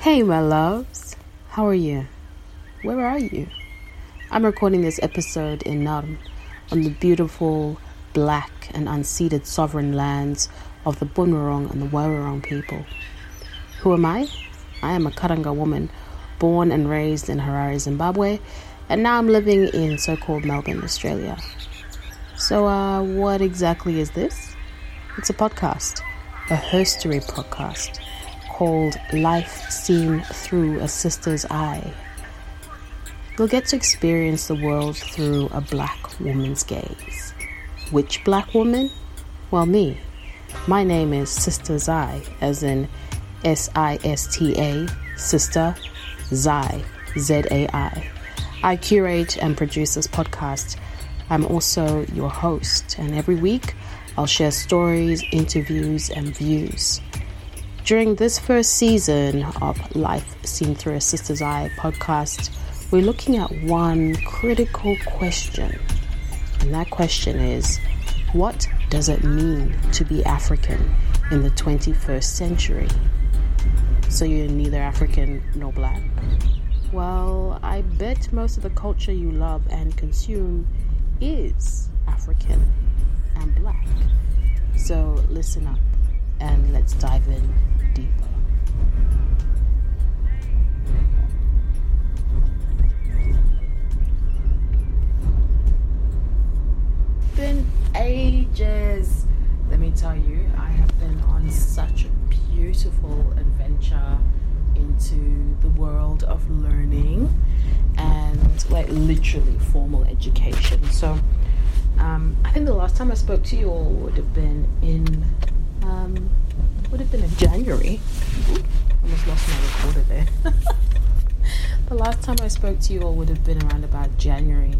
Hey, my loves. How are you? Where are you? I'm recording this episode in Naarm on the beautiful, black, and unceded sovereign lands of the Bunurong and the Woiwurrung people. Who am I? I am a Karanga woman born and raised in Harare, Zimbabwe, and now I'm living in so called Melbourne, Australia. So, uh, what exactly is this? It's a podcast, a herstory podcast called Life Seen Through a Sister's Eye. You'll get to experience the world through a black woman's gaze. Which black woman? Well, me. My name is Sister Zai, as in S I S T A, Sister Zai, Z A I. I curate and produce this podcast. I'm also your host, and every week I'll share stories, interviews, and views. During this first season of Life Seen Through a Sister's Eye podcast, we're looking at one critical question. And that question is what does it mean to be African in the 21st century? So you're neither African nor black? Well, I bet most of the culture you love and consume is African and black. So listen up and let's dive in Been ages. Let me tell you, I have been on such a beautiful adventure into the world of learning and like literally formal education. So um, I think the last time I spoke to you all would have been in um, would have been in January. Almost lost my recorder there. the last time I spoke to you all would have been around about January,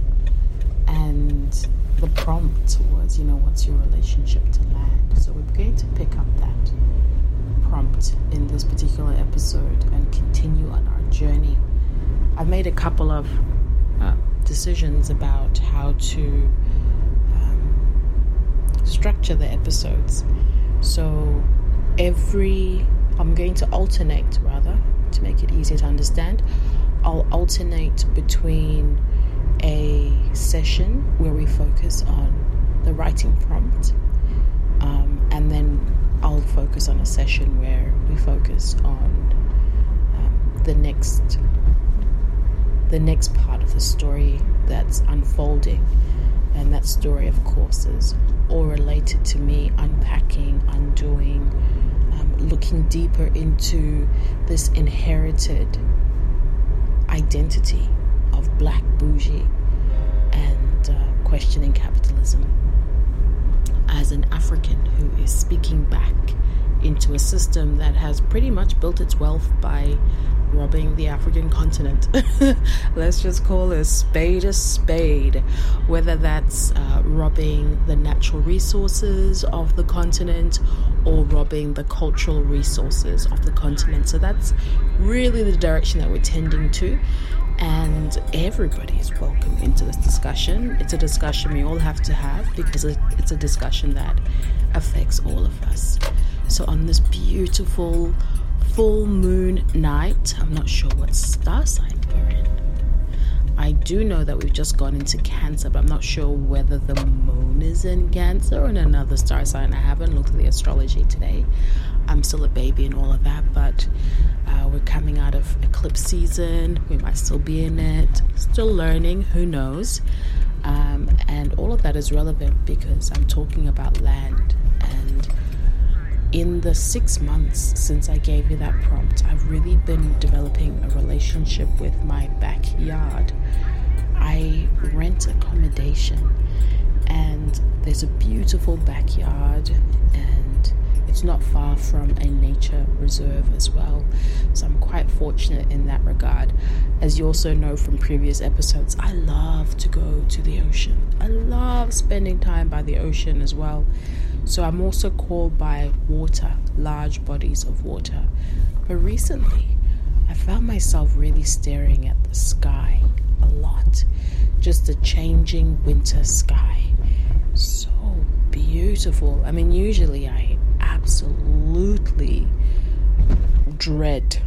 and the prompt was, you know, what's your relationship to land? So we're going to pick up that prompt in this particular episode and continue on our journey. I've made a couple of uh, decisions about how to um, structure the episodes. So every, I'm going to alternate rather to make it easier to understand. I'll alternate between a session where we focus on the writing prompt, um, and then I'll focus on a session where we focus on um, the next the next part of the story that's unfolding, and that story, of course, is all related to me unpacking, undoing, looking deeper into this inherited identity of black bougie and uh, questioning capitalism. As an African who is speaking back into a system that has pretty much built its wealth by robbing the African continent. Let's just call a spade a spade. Whether that's uh, robbing the natural resources of the continent or robbing the cultural resources of the continent. So that's really the direction that we're tending to. And everybody is welcome into this discussion. It's a discussion we all have to have because it's a discussion that affects all of us. So, on this beautiful full moon night. I'm not sure what star sign we're in. I do know that we've just gone into Cancer, but I'm not sure whether the moon is in Cancer or in another star sign. I haven't looked at the astrology today. I'm still a baby and all of that, but uh, we're coming out of eclipse season. We might still be in it, still learning, who knows. Um, and all of that is relevant because I'm talking about land and in the six months since I gave you that prompt, I've really been developing a relationship with my backyard. I rent accommodation, and there's a beautiful backyard, and it's not far from a nature reserve as well. So I'm quite fortunate in that regard. As you also know from previous episodes, I love to go to the ocean. I love spending time by the ocean as well. So I'm also called by water, large bodies of water. But recently, I found myself really staring at the sky a lot. Just a changing winter sky. So beautiful. I mean, usually I absolutely dread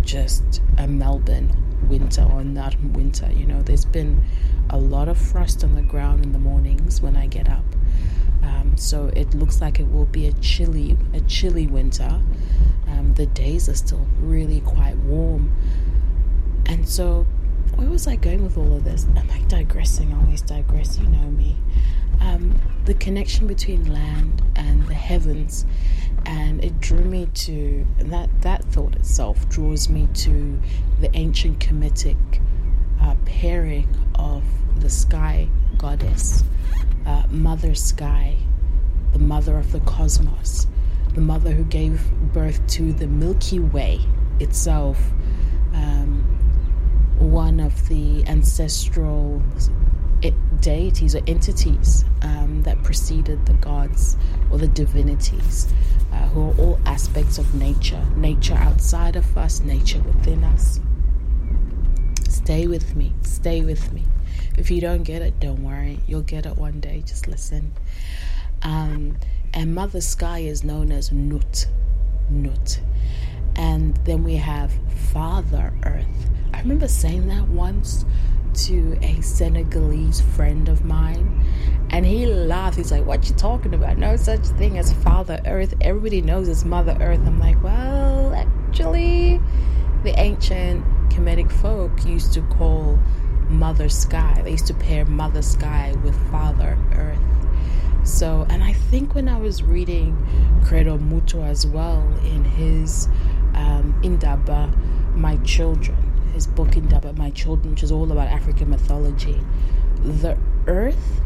just a Melbourne winter or not winter. You know, there's been a lot of frost on the ground in the mornings when I get up. Um, so it looks like it will be a chilly, a chilly winter. Um, the days are still really quite warm, and so where was I going with all of this? I'm I digressing? I always digress. You know me. Um, the connection between land and the heavens, and it drew me to that. That thought itself draws me to the ancient Kemetic uh, pairing of the sky goddess, uh, Mother Sky, the mother of the cosmos, the mother who gave birth to the Milky Way itself. Um, one of the ancestral deities or entities um, that preceded the gods or the divinities, uh, who are all aspects of nature nature outside of us, nature within us. Stay with me, stay with me. If you don't get it, don't worry, you'll get it one day. Just listen. Um, and Mother Sky is known as Nut. Nut. And then we have Father Earth. I remember saying that once to a Senegalese friend of mine, and he laughed. He's like, "What you talking about? No such thing as Father Earth. Everybody knows it's Mother Earth." I'm like, "Well, actually, the ancient Kemetic folk used to call Mother Sky. They used to pair Mother Sky with Father Earth." So, and I think when I was reading Credo Mutwa as well in his um, Indaba, My Children, his book Indaba, My Children, which is all about African mythology, the earth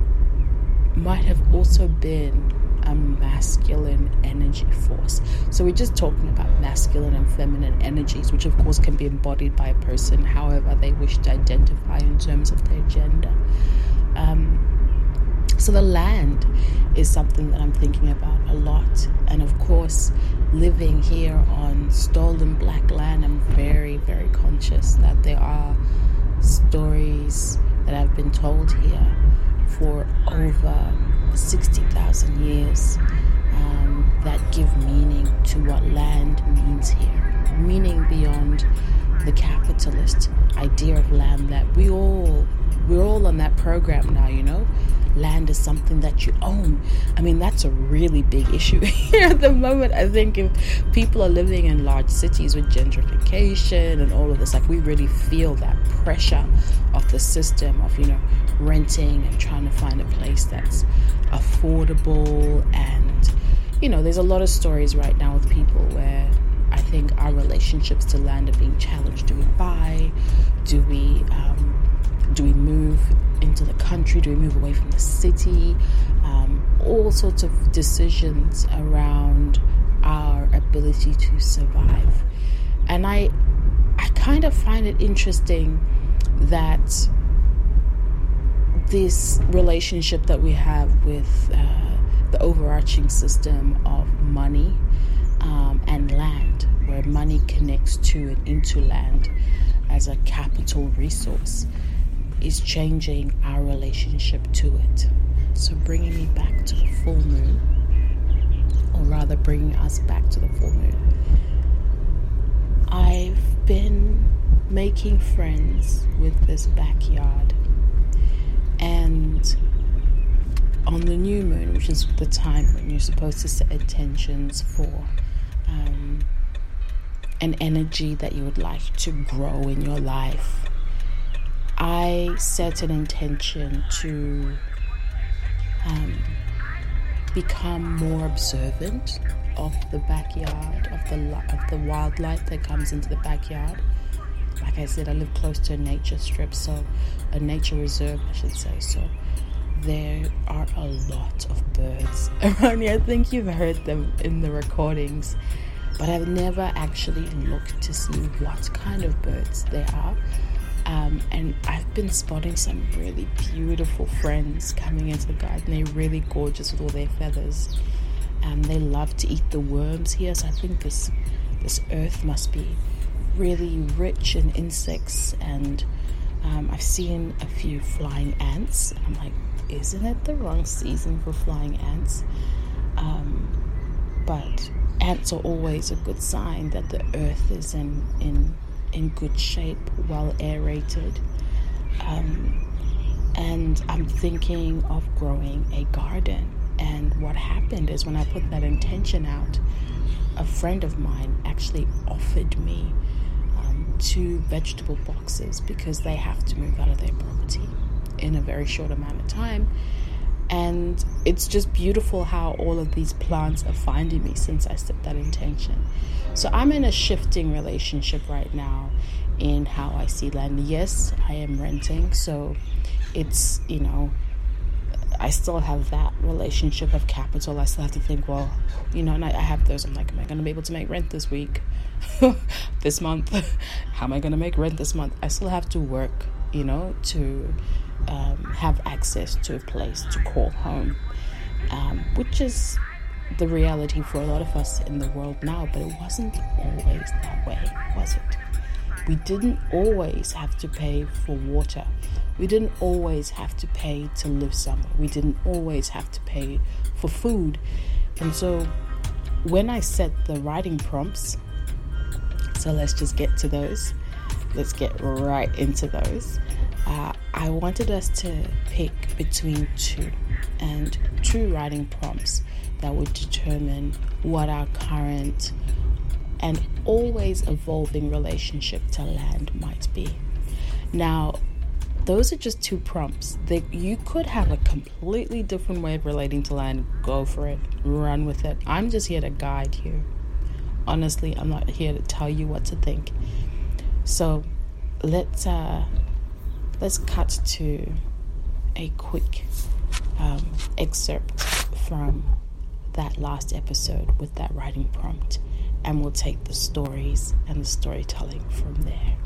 might have also been a masculine energy force. So we're just talking about masculine and feminine energies, which of course can be embodied by a person however they wish to identify in terms of their gender. Um, so the land is something that I'm thinking about a lot. And of course, living here on stolen black land, I'm very, very conscious that there are stories that have been told here for over 60,000 years um, that give meaning to what land means here. Meaning beyond the capitalist idea of land that we all we're all on that program now, you know land is something that you own. I mean, that's a really big issue here at the moment. I think if people are living in large cities with gentrification and all of this, like we really feel that pressure of the system of, you know, renting and trying to find a place that's affordable. And, you know, there's a lot of stories right now with people where I think our relationships to land are being challenged. Do we buy? Do we um, do we move into the country? Do we move away from the city? Um, all sorts of decisions around our ability to survive. And I, I kind of find it interesting that this relationship that we have with uh, the overarching system of money um, and land, where money connects to and into land as a capital resource is changing our relationship to it. So, bringing me back to the full moon, or rather, bringing us back to the full moon. I've been making friends with this backyard, and on the new moon, which is the time when you're supposed to set intentions for um, an energy that you would like to grow in your life I set an intention to um, become more observant of the backyard, of the of the wildlife that comes into the backyard. Like I said, I live close to a nature strip, so a nature reserve, I should say. So there are a lot of birds around here. I think you've heard them in the recordings, but I've never actually looked to see what kind of birds they are. Um, and I've been spotting some really beautiful friends coming into the garden. They're really gorgeous with all their feathers. Um, they love to eat the worms here, so I think this this earth must be really rich in insects. And um, I've seen a few flying ants. I'm like, isn't it the wrong season for flying ants? Um, but ants are always a good sign that the earth is in in in good shape, well aerated. Um, and I'm thinking of growing a garden. And what happened is when I put that intention out, a friend of mine actually offered me two vegetable boxes because they have to move out of their property in a very short amount of time. And it's just beautiful how all of these plants are finding me since I set that intention. So I'm in a shifting relationship right now in how I see land. Yes, I am renting, so it's, you know, I still have that relationship of capital. I still have to think, well, you know, and I, I have those. I'm like, am I going to be able to make rent this week, this month? How am I going to make rent this month? I still have to work, you know, to um, have access to a place to call home, um, which is the reality for a lot of us in the world now, but it wasn't always that way, was it? We didn't always have to pay for water. We didn't always have to pay to live somewhere. We didn't always have to pay for food. And so when I set the writing prompts, so let's just get to those. Let's get right into those. Uh, I wanted us to pick between two and two writing prompts that would determine what our current and always evolving relationship to land might be. Now, those are just two prompts. That you could have a completely different way of relating to land. Go for it. Run with it. I'm just here to guide you. Honestly, I'm not here to tell you what to think. So, let's uh let's cut to a quick um, excerpt from that last episode with that writing prompt, and we'll take the stories and the storytelling from there.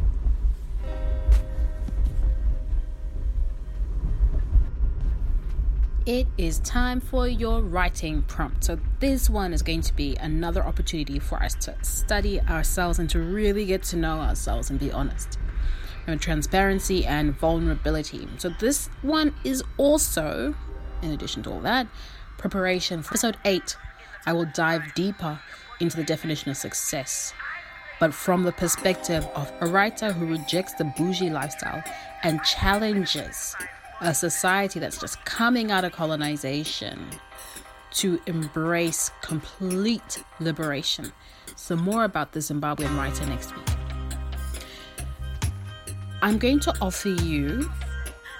It is time for your writing prompt. So, this one is going to be another opportunity for us to study ourselves and to really get to know ourselves and be honest. And transparency and vulnerability. So, this one is also, in addition to all that, preparation for episode 8. I will dive deeper into the definition of success, but from the perspective of a writer who rejects the bougie lifestyle and challenges a society that's just coming out of colonization to embrace complete liberation. So, more about the Zimbabwean writer next week. I'm going to offer you,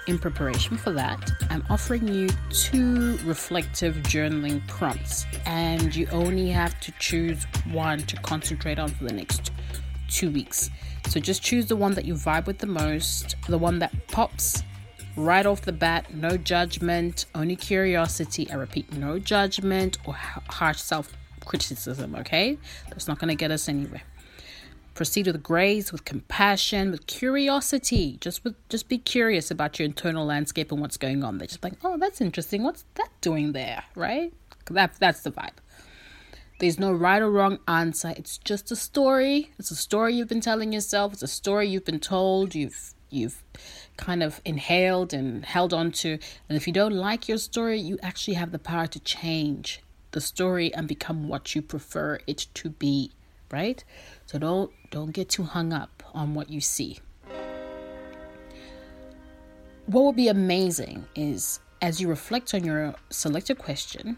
in preparation for that, I'm offering you two reflective journaling prompts, and you only have to choose one to concentrate on for the next two weeks. So, just choose the one that you vibe with the most, the one that pops right off the bat, no judgment, only curiosity. I repeat, no judgment or harsh self criticism, okay? That's not going to get us anywhere. Proceed with grace, with compassion, with curiosity. Just with just be curious about your internal landscape and what's going on. They're just like, oh, that's interesting. What's that doing there, right? That, that's the vibe. There's no right or wrong answer. It's just a story. It's a story you've been telling yourself. It's a story you've been told. You've you've kind of inhaled and held on to. And if you don't like your story, you actually have the power to change the story and become what you prefer it to be, right? So don't don't get too hung up on what you see. What would be amazing is as you reflect on your selected question,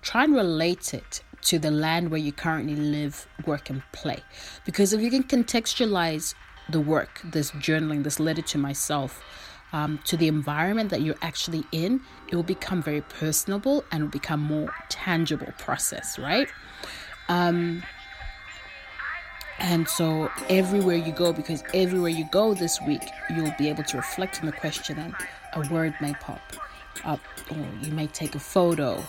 try and relate it to the land where you currently live, work, and play. Because if you can contextualize the work, this journaling, this letter to myself, um, to the environment that you're actually in, it will become very personable and will become more tangible process, right? Um, and so everywhere you go, because everywhere you go this week, you'll be able to reflect on the question and a word may pop up, or you may take a photo,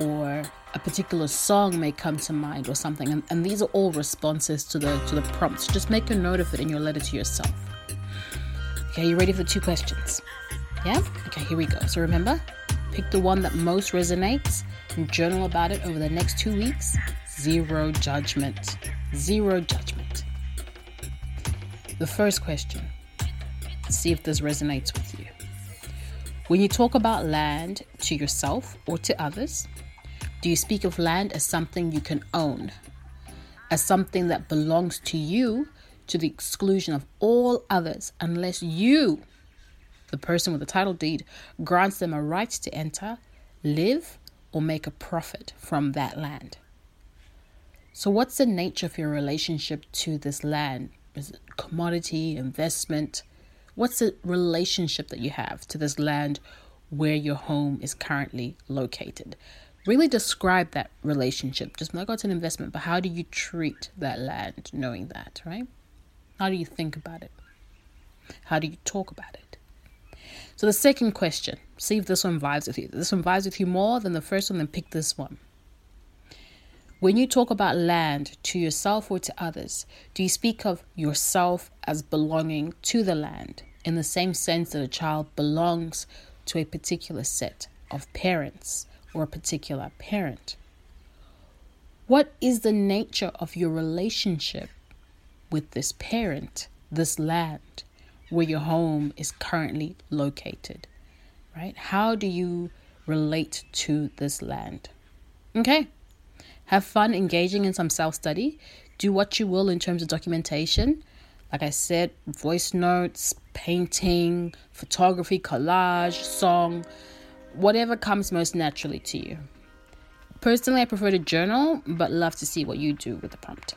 or a particular song may come to mind or something and, and these are all responses to the to the prompts. Just make a note of it in your letter to yourself. Okay you ready for two questions? Yeah? Okay here we go. So remember pick the one that most resonates and journal about it over the next two weeks. Zero judgment. Zero judgment. The first question. See if this resonates with you. When you talk about land to yourself or to others do you speak of land as something you can own? As something that belongs to you to the exclusion of all others unless you, the person with the title deed, grants them a right to enter, live, or make a profit from that land. So, what's the nature of your relationship to this land? Is it commodity, investment? What's the relationship that you have to this land where your home is currently located? Really describe that relationship. Just not go to an investment, but how do you treat that land knowing that, right? How do you think about it? How do you talk about it? So the second question, see if this one vibes with you. This one vibes with you more than the first one, then pick this one. When you talk about land to yourself or to others, do you speak of yourself as belonging to the land in the same sense that a child belongs to a particular set of parents or a particular parent? What is the nature of your relationship with this parent, this land, where your home is currently located? Right? How do you relate to this land? Okay. Have fun engaging in some self study. Do what you will in terms of documentation. Like I said, voice notes, painting, photography, collage, song, whatever comes most naturally to you. Personally, I prefer to journal, but love to see what you do with the prompt.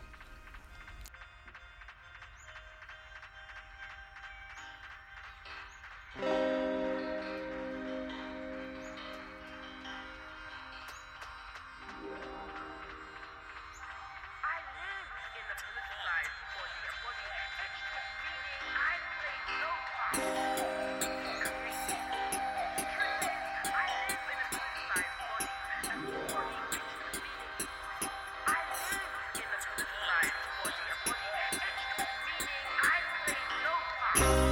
Bye.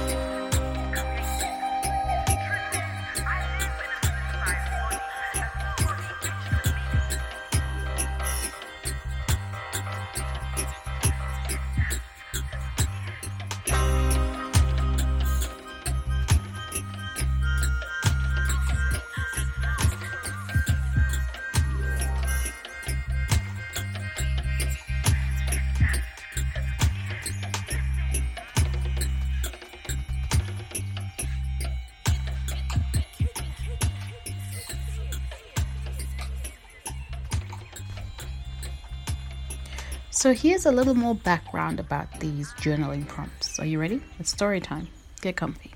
So here's a little more background about these journaling prompts. Are you ready? It's story time. Get comfy.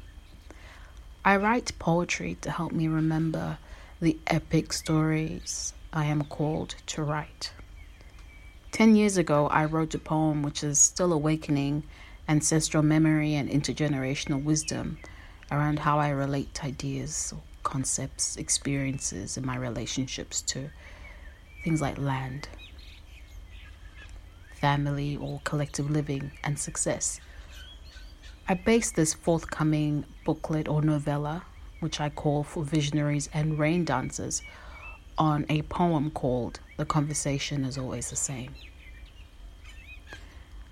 I write poetry to help me remember the epic stories I am called to write. Ten years ago, I wrote a poem which is still awakening ancestral memory and intergenerational wisdom around how I relate ideas, concepts, experiences, and my relationships to things like land, family or collective living and success. I base this forthcoming booklet or novella, which I call for visionaries and rain dancers, on a poem called The Conversation is Always the Same.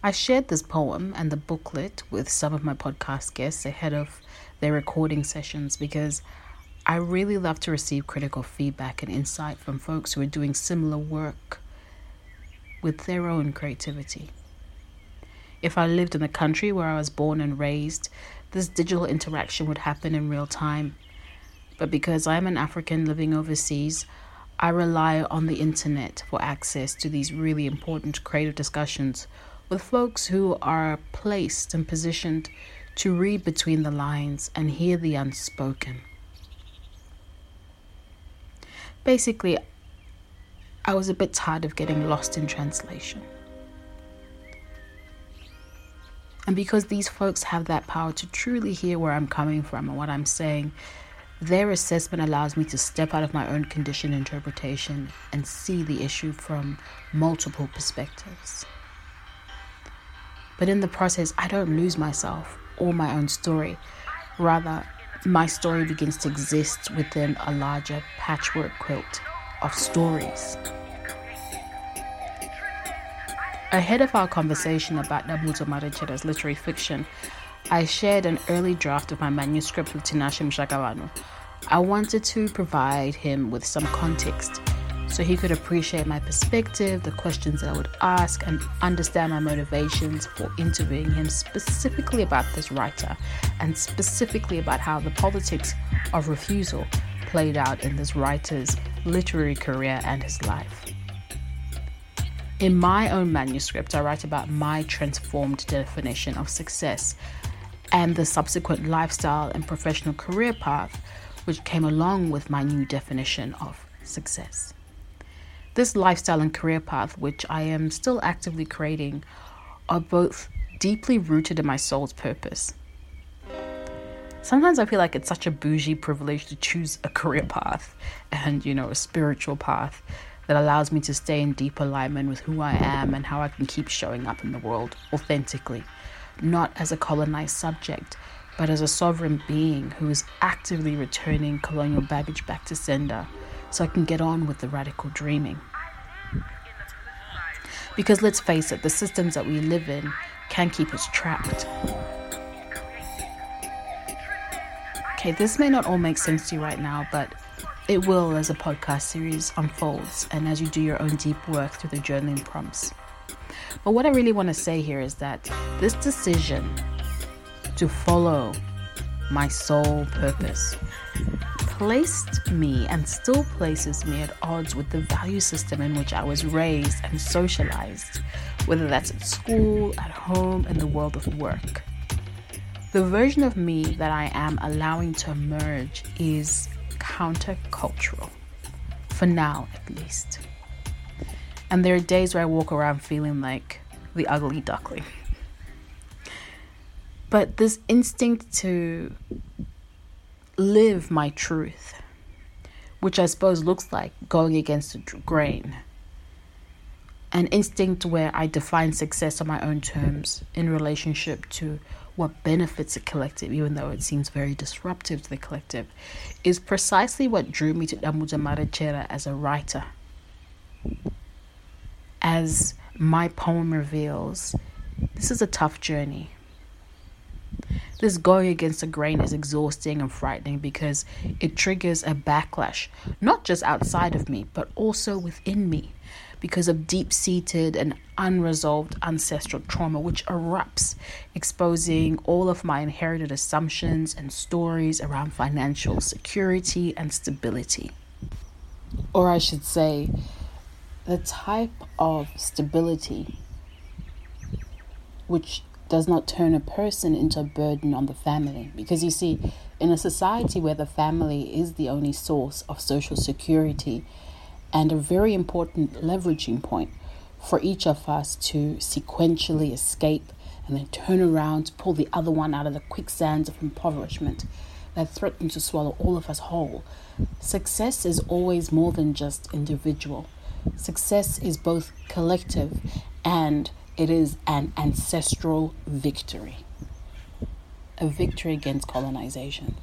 I shared this poem and the booklet with some of my podcast guests ahead of their recording sessions because I really love to receive critical feedback and insight from folks who are doing similar work with their own creativity. If I lived in the country where I was born and raised, this digital interaction would happen in real time. But because I'm an African living overseas, I rely on the internet for access to these really important creative discussions with folks who are placed and positioned to read between the lines and hear the unspoken. Basically, I was a bit tired of getting lost in translation. And because these folks have that power to truly hear where I'm coming from and what I'm saying, their assessment allows me to step out of my own conditioned interpretation and see the issue from multiple perspectives. But in the process, I don't lose myself or my own story. Rather, my story begins to exist within a larger patchwork quilt of stories. Ahead of our conversation about Dambudzo Marechera's literary fiction, I shared an early draft of my manuscript with Tinashe Mushakavanhu. I wanted to provide him with some context so he could appreciate my perspective, the questions that I would ask, and understand my motivations for interviewing him specifically about this writer and specifically about how the politics of refusal played out in this writer's literary career and his life. In my own manuscript, I write about my transformed definition of success and the subsequent lifestyle and professional career path which came along with my new definition of success. This lifestyle and career path, which I am still actively creating, are both deeply rooted in my soul's purpose. Sometimes I feel like it's such a bougie privilege to choose a career path and, you know, a spiritual path that allows me to stay in deep alignment with who I am and how I can keep showing up in the world authentically, not as a colonized subject, but as a sovereign being who is actively returning colonial baggage back to sender so I can get on with the radical dreaming. Because let's face it, the systems that we live in can keep us trapped. Okay, this may not all make sense to you right now, but it will as a podcast series unfolds and as you do your own deep work through the journaling prompts. But what I really want to say here is that this decision to follow my soul purpose placed me and still places me at odds with the value system in which I was raised and socialized, whether that's at school, at home, in the world of work. The version of me that I am allowing to emerge is countercultural, for now at least. And there are days where I walk around feeling like the ugly duckling. But this instinct to live my truth, which I suppose looks like going against the grain, an instinct where I define success on my own terms in relationship to what benefits the collective, even though it seems very disruptive to the collective, is precisely what drew me to Dambudzo Marechera as a writer. As my poem reveals, this is a tough journey. This going against the grain is exhausting and frightening because it triggers a backlash, not just outside of me, but also within me because of deep seated and unresolved ancestral trauma, which erupts, exposing all of my inherited assumptions and stories around financial security and stability. Or I should say, the type of stability which does not turn a person into a burden on the family. Because you see, in a society where the family is the only source of social security, and a very important leveraging point for each of us to sequentially escape and then turn around to pull the other one out of the quicksands of impoverishment that threaten to swallow all of us whole. Success is always more than just individual. Success is both collective and it is an ancestral victory. A victory against colonization.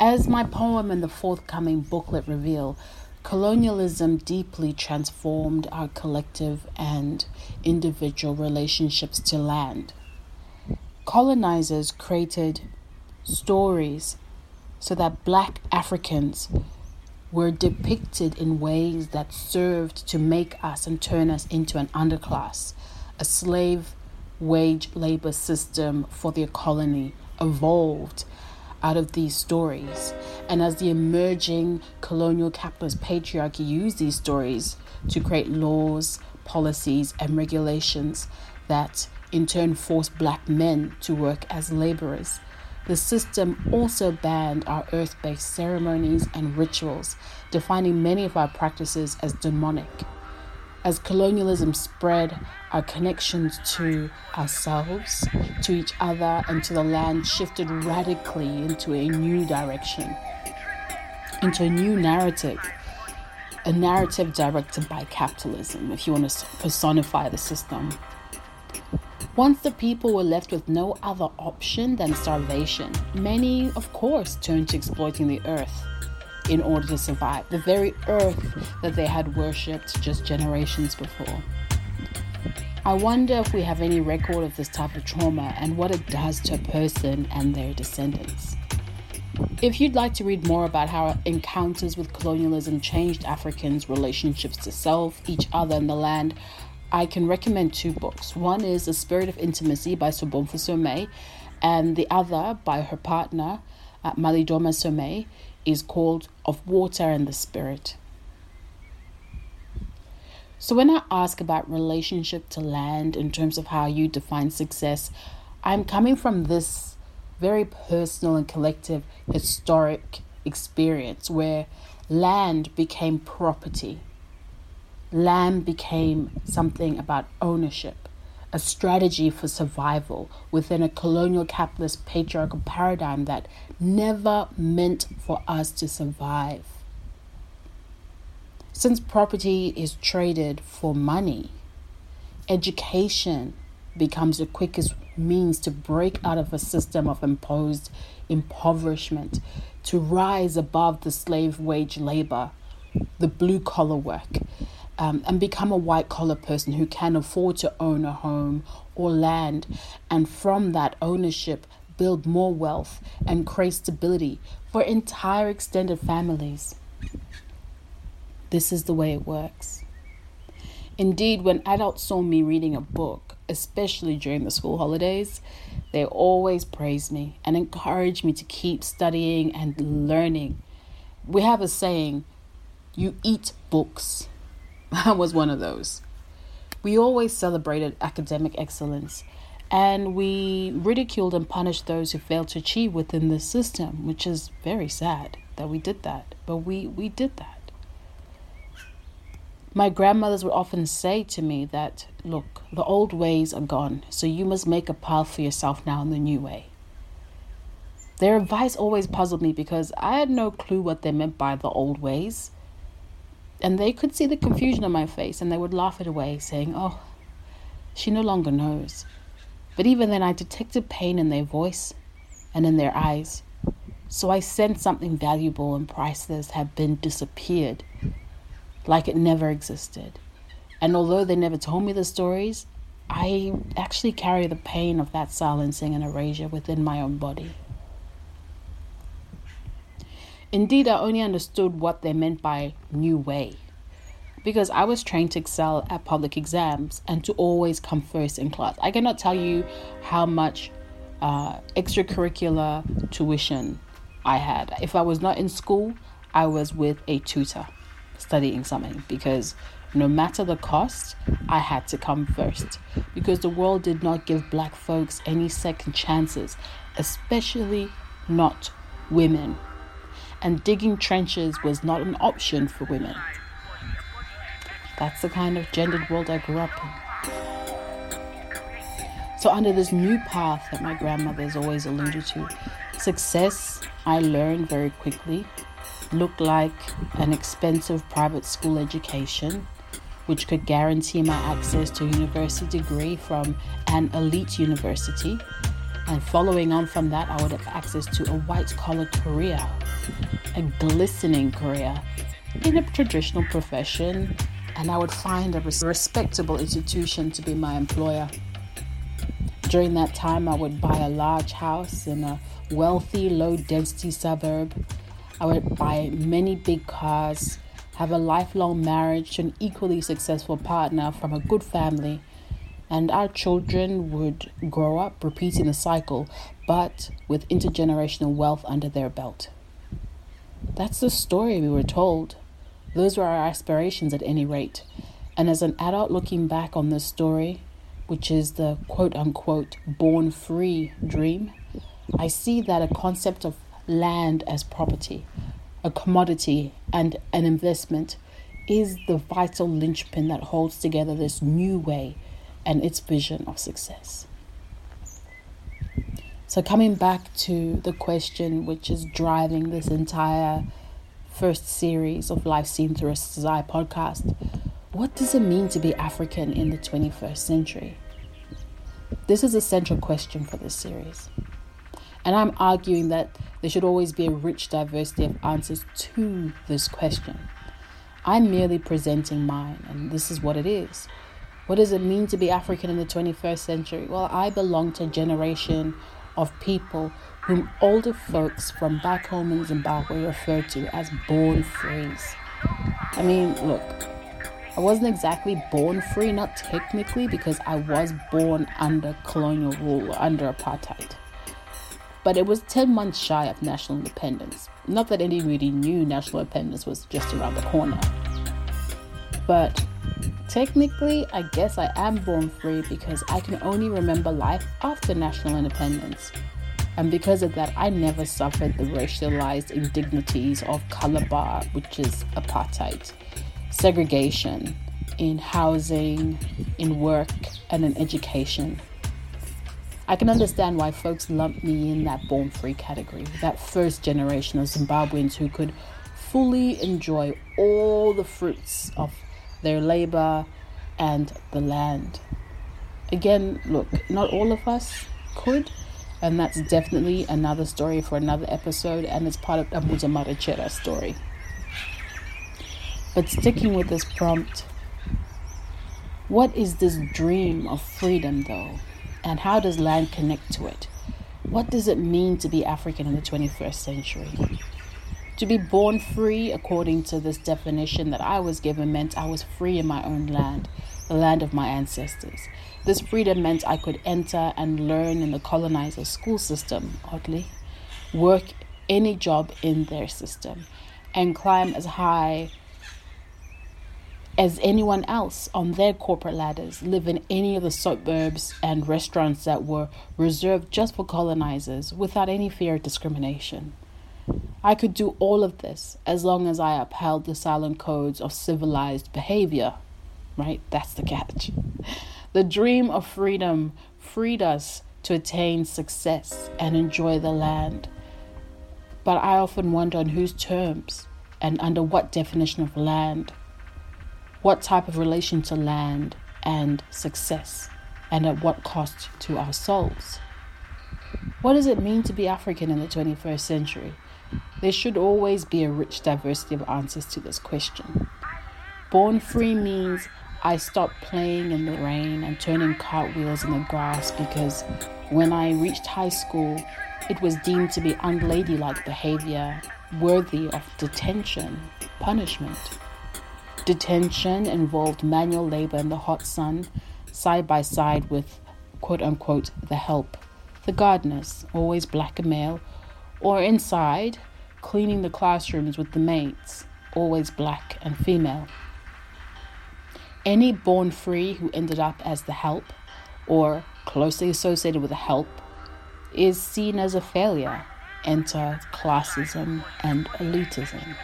As my poem and the forthcoming booklet reveal, colonialism deeply transformed our collective and individual relationships to land. Colonizers created stories so that black Africans were depicted in ways that served to make us and turn us into an underclass, a slave wage labor system for their colony evolved out of these stories. And as the emerging colonial capitalist patriarchy used these stories to create laws, policies, and regulations that in turn forced black men to work as laborers. The system also banned our earth based ceremonies and rituals, defining many of our practices as demonic. As colonialism spread, our connections to ourselves, to each other, and to the land shifted radically into a new direction, into a new narrative. A narrative directed by capitalism, if you want to personify the system. Once the people were left with no other option than starvation, many, of course, turned to exploiting the earth in order to survive, the very earth that they had worshipped just generations before. I wonder if we have any record of this type of trauma and what it does to a person and their descendants. If you'd like to read more about how encounters with colonialism changed Africans' relationships to self, each other, and the land, I can recommend two books. One is The Spirit of Intimacy by Sobonfu Somé, and the other by her partner, uh, Malidoma Somé, is called Of Water and the Spirit. So, when I ask about relationship to land in terms of how you define success, I'm coming from this very personal and collective historic experience where land became property. Land became something about ownership, a strategy for survival within a colonial capitalist patriarchal paradigm that never meant for us to survive. Since property is traded for money, education becomes the quickest means to break out of a system of imposed impoverishment, to rise above the slave wage labor, the blue collar work, um, and become a white collar person who can afford to own a home or land, and from that ownership, build more wealth and create stability for entire extended families. This is the way it works. Indeed, when adults saw me reading a book, especially during the school holidays, they always praised me and encouraged me to keep studying and learning. We have a saying, you eat books. I was one of those. We always celebrated academic excellence and we ridiculed and punished those who failed to achieve within the system, which is very sad that we did that. But we, we did that. My grandmothers would often say to me that, look, the old ways are gone, so you must make a path for yourself now in the new way. Their advice always puzzled me because I had no clue what they meant by the old ways. And they could see the confusion on my face and they would laugh it away, saying, Oh, she no longer knows. But even then, I detected pain in their voice and in their eyes. So I sensed something valuable and priceless had been disappeared like it never existed. And although they never told me the stories, I actually carry the pain of that silencing and erasure within my own body. Indeed, I only understood what they meant by new way because I was trained to excel at public exams and to always come first in class. I cannot tell you how much uh, extracurricular tuition I had. If I was not in school, I was with a tutor studying something because no matter the cost, I had to come first because the world did not give black folks any second chances, especially not women. And digging trenches was not an option for women. That's the kind of gendered world I grew up in. So, under this new path that my grandmother has always alluded to, success I learned very quickly looked like an expensive private school education, which could guarantee my access to a university degree from an elite university. And following on from that, I would have access to a white collar career, a glistening career in a traditional profession, and I would find a respectable institution to be my employer. During that time, I would buy a large house in a wealthy, low density suburb I would buy many big cars, have a lifelong marriage to an equally successful partner from a good family, and our children would grow up repeating the cycle, but with intergenerational wealth under their belt. That's the story we were told. Those were our aspirations at any rate. And as an adult looking back on this story, which is the quote unquote born free dream, I see that a concept of land as property, a commodity, and an investment is the vital linchpin that holds together this new way and its vision of success. So, coming back to the question which is driving this entire first series of Life Seen Through a Eye podcast what does it mean to be African in the 21st century? This is a central question for this series. And I'm arguing that there should always be a rich diversity of answers to this question. I'm merely presenting mine, and this is what it is. What does it mean to be African in the 21st century? Well, I belong to a generation of people whom older folks from back home in Zimbabwe refer to as born frees. I mean, look, I wasn't exactly born free, not technically, because I was born under colonial rule, under apartheid. But it was 10 months shy of national independence. Not that anybody knew national independence was just around the corner. But technically, I guess I am born free because I can only remember life after national independence. And because of that, I never suffered the racialized indignities of color bar, which is apartheid segregation in housing, in work, and in education. I can understand why folks lump me in that born free category, that first generation of Zimbabweans who could fully enjoy all the fruits of their labor and the land. Again, look, not all of us could, and that's definitely another story for another episode, and it's part of Dambudzo Marechera's story. But sticking with this prompt, what is this dream of freedom though? And how does land connect to it? What does it mean to be African in the 21st century? To be born free, according to this definition that I was given, meant I was free in my own land, the land of my ancestors. This freedom meant I could enter and learn in the colonizer school system, oddly, work any job in their system, and climb as high as anyone else on their corporate ladders, live in any of the suburbs and restaurants that were reserved just for colonizers without any fear of discrimination. I could do all of this as long as I upheld the silent codes of civilized behavior. Right? That's the catch. The dream of freedom freed us to attain success and enjoy the land. But I often wonder on whose terms and under what definition of land what type of relation to land and success, and at what cost to our souls. What does it mean to be African in the 21st century? There should always be a rich diversity of answers to this question. Born free means I stopped playing in the rain and turning cartwheels in the grass because when I reached high school, it was deemed to be unladylike behavior worthy of detention, punishment. Detention involved manual labor in the hot sun, side by side with quote unquote the help, the gardeners, always black and male, or inside, cleaning the classrooms with the maids, always black and female. Any born free who ended up as the help, or closely associated with the help, is seen as a failure. Enter classism and elitism.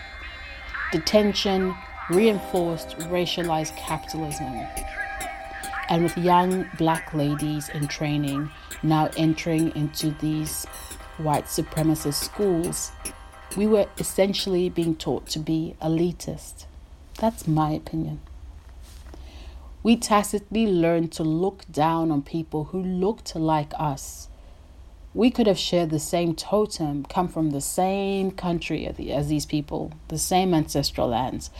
Detention reinforced racialized capitalism. And with young black ladies in training now entering into these white supremacist schools, we were essentially being taught to be elitist. That's my opinion. We tacitly learned to look down on people who looked like us. We could have shared the same totem, come from the same country as these people, the same ancestral lands,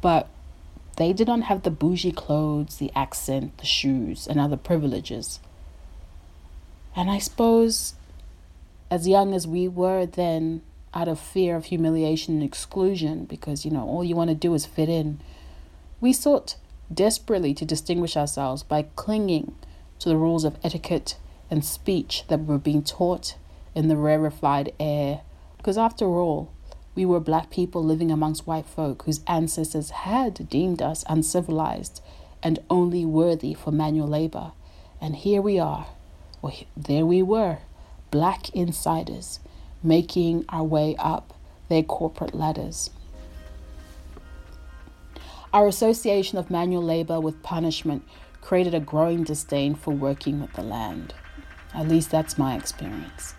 but they did not have the bougie clothes, the accent, the shoes, and other privileges. And I suppose, as young as we were then, out of fear of humiliation and exclusion, because, you know, all you want to do is fit in, we sought desperately to distinguish ourselves by clinging to the rules of etiquette and speech that were being taught in the rarefied air. Because, after all, we were black people living amongst white folk whose ancestors had deemed us uncivilized and only worthy for manual labor. And here we are, or there we were, black insiders, making our way up their corporate ladders. Our association of manual labor with punishment created a growing disdain for working with the land. At least that's my experience.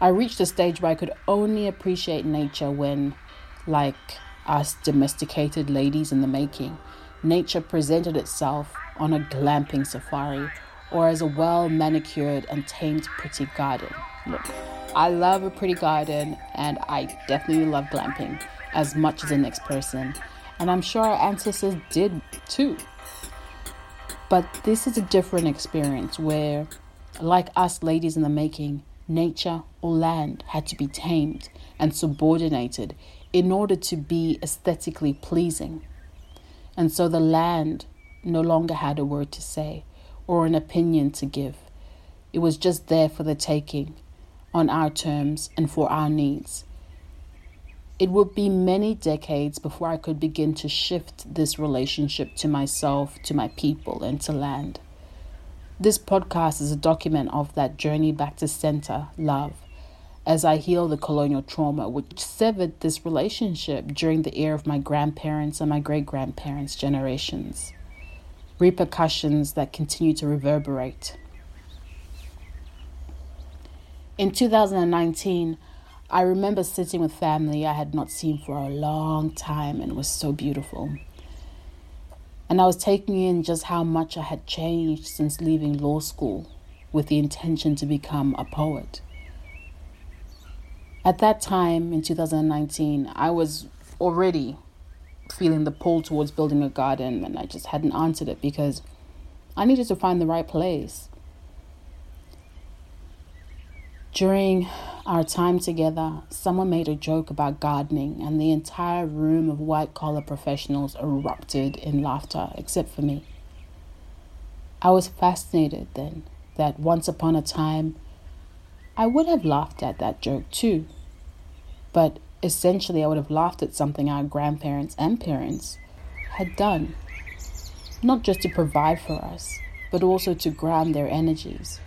I reached a stage where I could only appreciate nature when, like us domesticated ladies in the making, nature presented itself on a glamping safari or as a well manicured and tamed pretty garden. Look, I love a pretty garden and I definitely love glamping as much as the next person, and I'm sure our ancestors did too. But this is a different experience where Like us ladies in the making, nature or land had to be tamed and subordinated in order to be aesthetically pleasing. And so the land no longer had a word to say or an opinion to give. It was just there for the taking, on our terms and for our needs. It would be many decades before I could begin to shift this relationship to myself, to my people, and to land. This podcast is a document of that journey back to center, love, as I heal the colonial trauma which severed this relationship during the era of my grandparents and my great grandparents' generations. Repercussions that continue to reverberate. In 2019, I remember sitting with family I had not seen for a long time and was so beautiful. And I was taking in just how much I had changed since leaving law school with the intention to become a poet. At that time in 2019, I was already feeling the pull towards building a garden and I just hadn't answered it because I needed to find the right place. During our time together, someone made a joke about gardening, and the entire room of white collar professionals erupted in laughter, except for me. I was fascinated then that once upon a time I would have laughed at that joke too, but essentially I would have laughed at something our grandparents and parents had done, not just to provide for us, but also to ground their energies.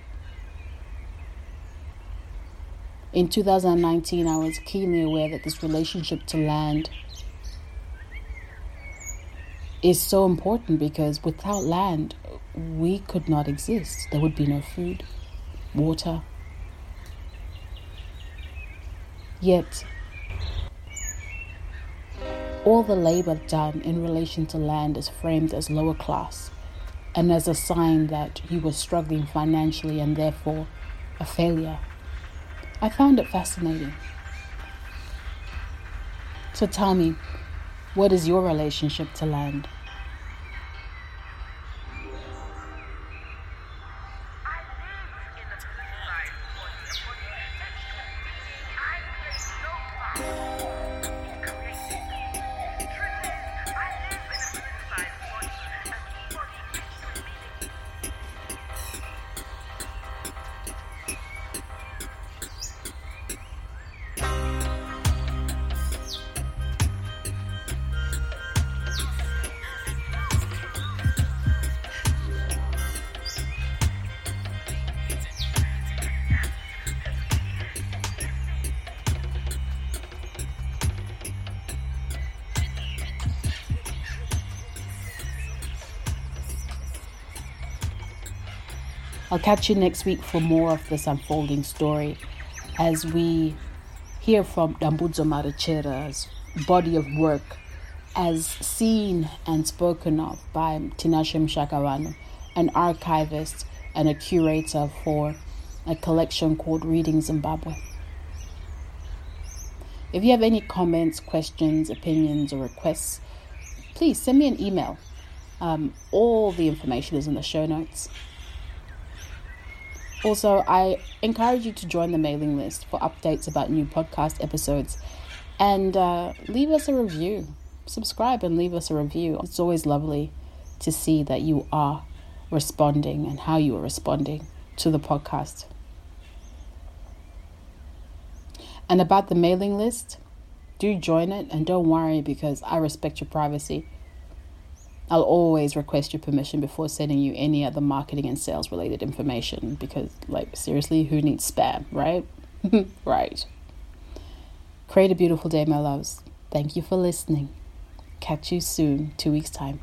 In 2019, I was keenly aware that this relationship to land is so important because without land, we could not exist. There would be no food, water. Yet, all the labor done in relation to land is framed as lower class and as a sign that you were struggling financially and therefore a failure. I found it fascinating. So tell me, what is your relationship to land? I'll catch you next week for more of this unfolding story as we hear from Dambudzo Marechera's body of work as seen and spoken of by Tinashe Mushakavanhu, an archivist and a curator for a collection called Reading Zimbabwe. If you have any comments, questions, opinions, or requests, please send me an email. Um, all the information is in the show notes. Also, I encourage you to join the mailing list for updates about new podcast episodes and uh, leave us a review. Subscribe and leave us a review. It's always lovely to see that you are responding and how you are responding to the podcast. And about the mailing list, do join it and don't worry because I respect your privacy. I'll always request your permission before sending you any other marketing and sales related information because, like, seriously, who needs spam, right? right. Create a beautiful day, my loves. Thank you for listening. Catch you soon, two weeks' time.